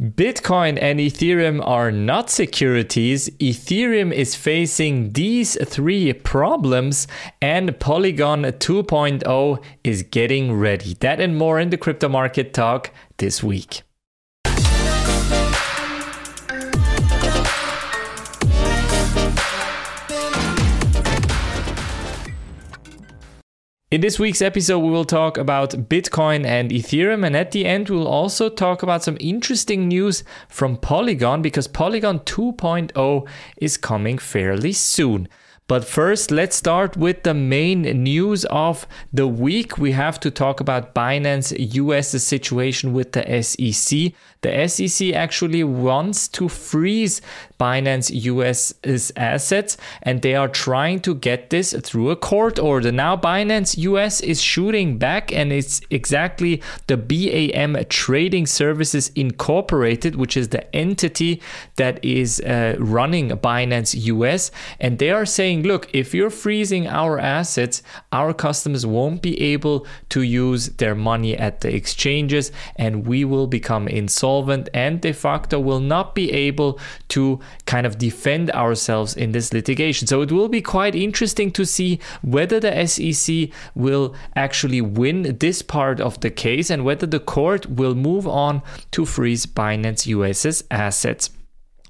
Bitcoin and Ethereum are not securities. Ethereum is facing these three problems, and Polygon 2.0 is getting ready. That and more in the crypto market talk this week. In this week's episode, we will talk about Bitcoin and Ethereum, and at the end, we'll also talk about some interesting news from Polygon because Polygon 2.0 is coming fairly soon. But first, let's start with the main news of the week. We have to talk about Binance US situation with the SEC. The SEC actually wants to freeze Binance US's assets and they are trying to get this through a court order. Now, Binance US is shooting back and it's exactly the BAM Trading Services Incorporated, which is the entity that is uh, running Binance US. And they are saying, look, if you're freezing our assets, our customers won't be able to use their money at the exchanges and we will become insolvent insolvent and de facto will not be able to kind of defend ourselves in this litigation. So it will be quite interesting to see whether the SEC will actually win this part of the case and whether the court will move on to freeze Binance US's assets.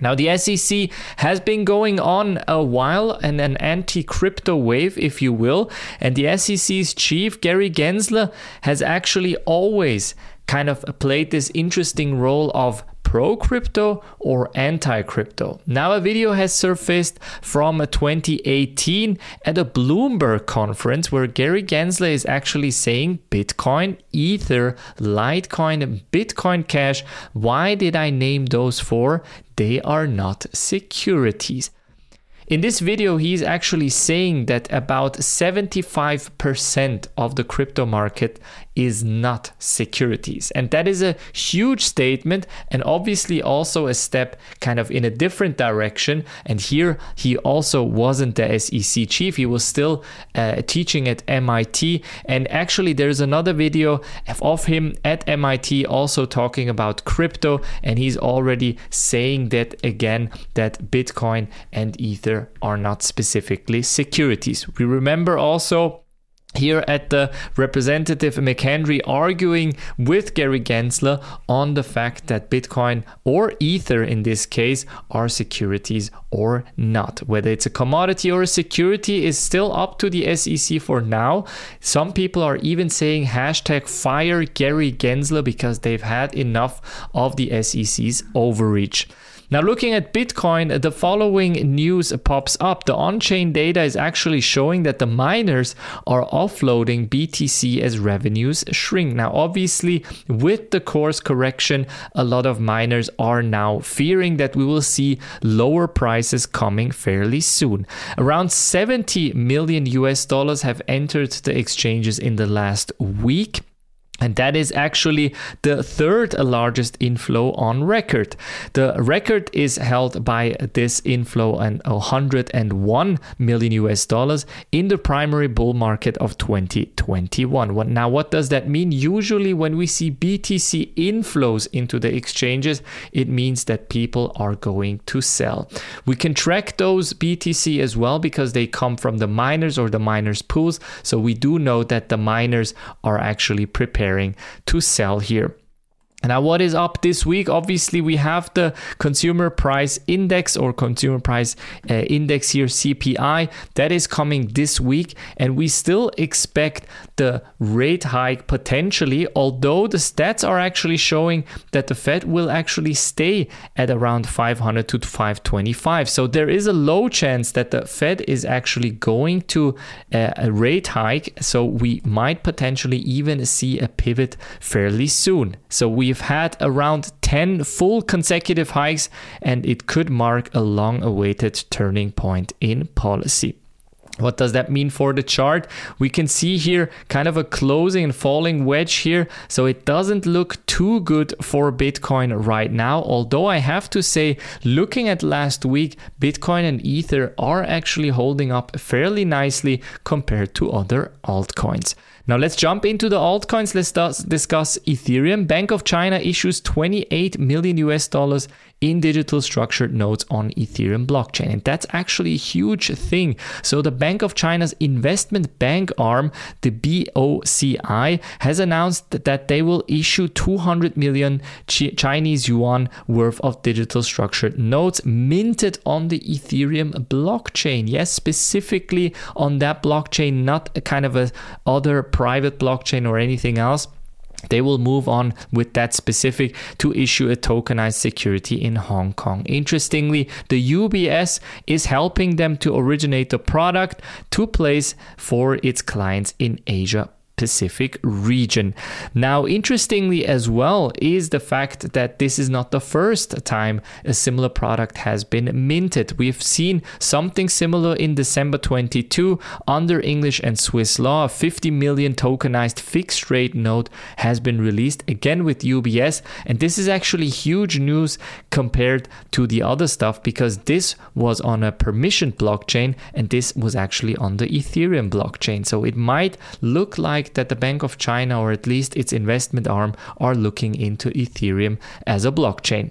Now, the SEC has been going on a while and an anti crypto wave, if you will. And the SEC's chief, Gary Gensler, has actually always kind of played this interesting role of pro crypto or anti crypto. Now, a video has surfaced from 2018 at a Bloomberg conference where Gary Gensler is actually saying Bitcoin, Ether, Litecoin, Bitcoin Cash. Why did I name those four? They are not securities. In this video, he's actually saying that about 75% of the crypto market is not securities. And that is a huge statement and obviously also a step kind of in a different direction. And here he also wasn't the SEC chief, he was still uh, teaching at MIT. And actually, there's another video of him at MIT also talking about crypto. And he's already saying that again that Bitcoin and Ether are not specifically securities. We remember also here at the representative McHenry arguing with Gary Gensler on the fact that Bitcoin or Ether in this case are securities or not. Whether it's a commodity or a security is still up to the SEC for now. Some people are even saying hashtag fire Gary Gensler because they've had enough of the SEC's overreach. Now, looking at Bitcoin, the following news pops up. The on chain data is actually showing that the miners are offloading BTC as revenues shrink. Now, obviously, with the course correction, a lot of miners are now fearing that we will see lower prices coming fairly soon. Around 70 million US dollars have entered the exchanges in the last week. And that is actually the third largest inflow on record. The record is held by this inflow and 101 million US dollars in the primary bull market of 2021. Now, what does that mean? Usually, when we see BTC inflows into the exchanges, it means that people are going to sell. We can track those BTC as well because they come from the miners or the miners' pools. So we do know that the miners are actually prepared preparing to sell here. Now, what is up this week? Obviously, we have the consumer price index or consumer price uh, index here, CPI, that is coming this week. And we still expect the rate hike potentially, although the stats are actually showing that the Fed will actually stay at around 500 to 525. So there is a low chance that the Fed is actually going to uh, a rate hike. So we might potentially even see a pivot fairly soon. So we we've had around 10 full consecutive hikes, and it could mark a long awaited turning point in policy. What does that mean for the chart? We can see here kind of a closing and falling wedge here. So it doesn't look too good for Bitcoin right now. Although I have to say, looking at last week, Bitcoin and Ether are actually holding up fairly nicely compared to other altcoins. Now let's jump into the altcoins. Let's discuss Ethereum. Bank of China issues 28 million US dollars in digital structured notes on Ethereum blockchain. And that's actually a huge thing. So the Bank of China's investment bank arm, the BOCI, has announced that they will issue 200 million Chinese yuan worth of digital structured notes minted on the Ethereum blockchain. Yes, specifically on that blockchain, not a kind of a other private blockchain or anything else they will move on with that specific to issue a tokenized security in Hong Kong. Interestingly, the UBS is helping them to originate the product to place for its clients in Asia Pacific region. Now, interestingly, as well, is the fact that this is not the first time a similar product has been minted. We've seen something similar in December 22 under English and Swiss law. A 50 million tokenized fixed rate note has been released again with UBS, and this is actually huge news compared to the other stuff because this was on a permissioned blockchain and this was actually on the Ethereum blockchain. So it might look like that the Bank of China, or at least its investment arm, are looking into Ethereum as a blockchain.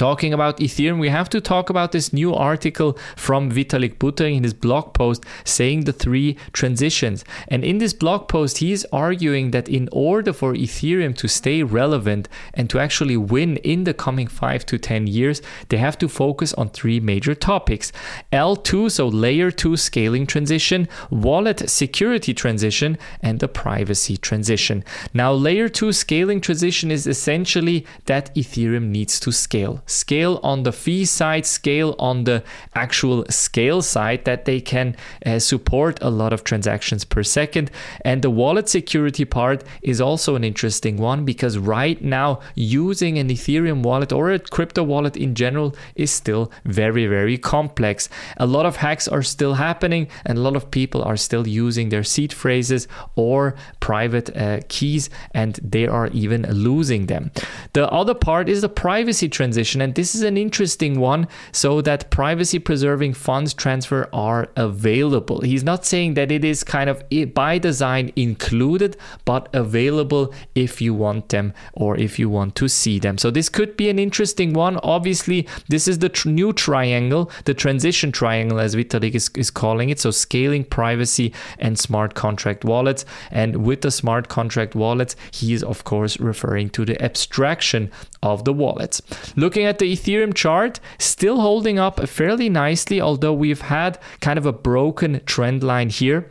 Talking about Ethereum, we have to talk about this new article from Vitalik Buterin in his blog post saying the three transitions. And in this blog post, he is arguing that in order for Ethereum to stay relevant and to actually win in the coming five to 10 years, they have to focus on three major topics L2, so layer 2 scaling transition, wallet security transition, and the privacy transition. Now, layer 2 scaling transition is essentially that Ethereum needs to scale scale. on the fee side, scale on the actual scale side that they can uh, support a lot of transactions per second. And the wallet security part is also an interesting one because right now using an Ethereum wallet or a crypto wallet in general is still very, very complex. A lot of hacks are still happening and a lot of people are still using their seed phrases or private uh, keys and they are even losing them. The other part is the privacy transition and this is an interesting one so that privacy preserving funds transfer are available. He's not saying that it is kind of by design included, but available if you want them or if you want to see them. So this could be an interesting one. Obviously, this is the tr- new triangle, the transition triangle, as Vitalik is, is calling it. So scaling privacy and smart contract wallets. And with the smart contract wallets, he is, of course, referring to the abstraction of the wallets. Looking at the Ethereum chart, still holding up fairly nicely, although we've had kind of a broken trend line here.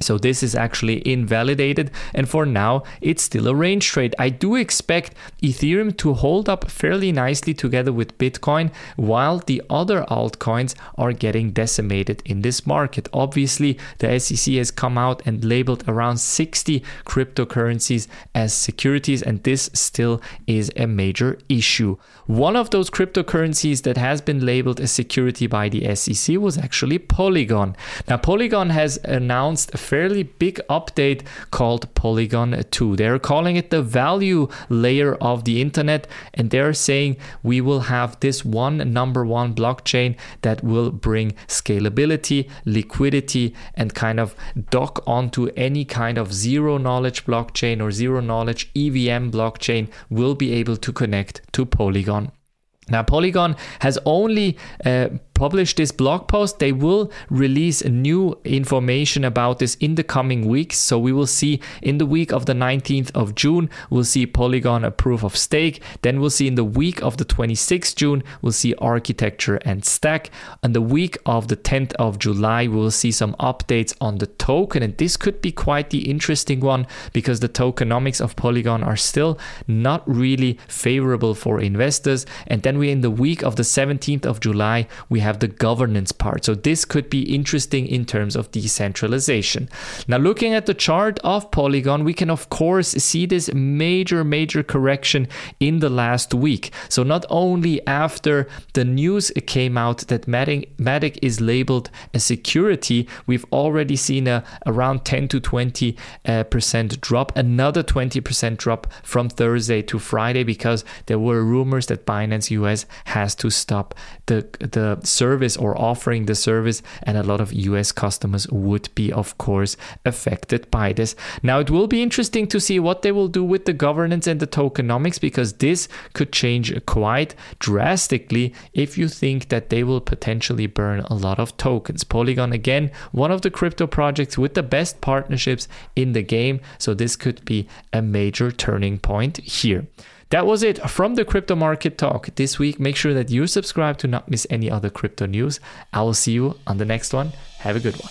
So this is actually invalidated and for now it's still a range trade. I do expect Ethereum to hold up fairly nicely together with Bitcoin while the other altcoins are getting decimated in this market. Obviously the SEC has come out and labeled around 60 cryptocurrencies as securities and this still is a major issue. One of those cryptocurrencies that has been labeled a security by the SEC was actually Polygon. Now Polygon has announced fairly big update called Polygon 2. They're calling it the value layer of the internet, and they're saying we will have this one number one blockchain that will bring scalability, liquidity, and kind of dock onto any kind of zero knowledge blockchain or zero knowledge EVM blockchain will be able to connect to Polygon. Now, Polygon has only uh, publish this blog post. They will release new information about this in the coming weeks. So we will see in the week of the 19th of June, we'll see Polygon a proof of stake. Then we'll see in the week of the 26th June, we'll see architecture and stack. And the week of the 10th of July, we'll see some updates on the token. And this could be quite the interesting one because the tokenomics of Polygon are still not really favorable for investors. And then we in the week of the 17th of July, we have the governance part. So this could be interesting in terms of decentralization. Now, looking at the chart of Polygon, we can of course see this major, major correction in the last week. So not only after the news came out that Matic, is labeled a security, we've already seen a around 10 to 20 uh, percent drop, another 20 percent drop from Thursday to Friday because there were rumors that Binance US has to stop the the service or offering the service, and a lot of US customers would be, of course, affected by this. Now, it will be interesting to see what they will do with the governance and the tokenomics because this could change quite drastically if you think that they will potentially burn a lot of tokens. Polygon, again, one of the crypto projects with the best partnerships in the game, so this could be a major turning point here. That was it from the crypto market talk this week. Make sure that you subscribe to not miss any other crypto news. I will see you on the next one. Have a good one.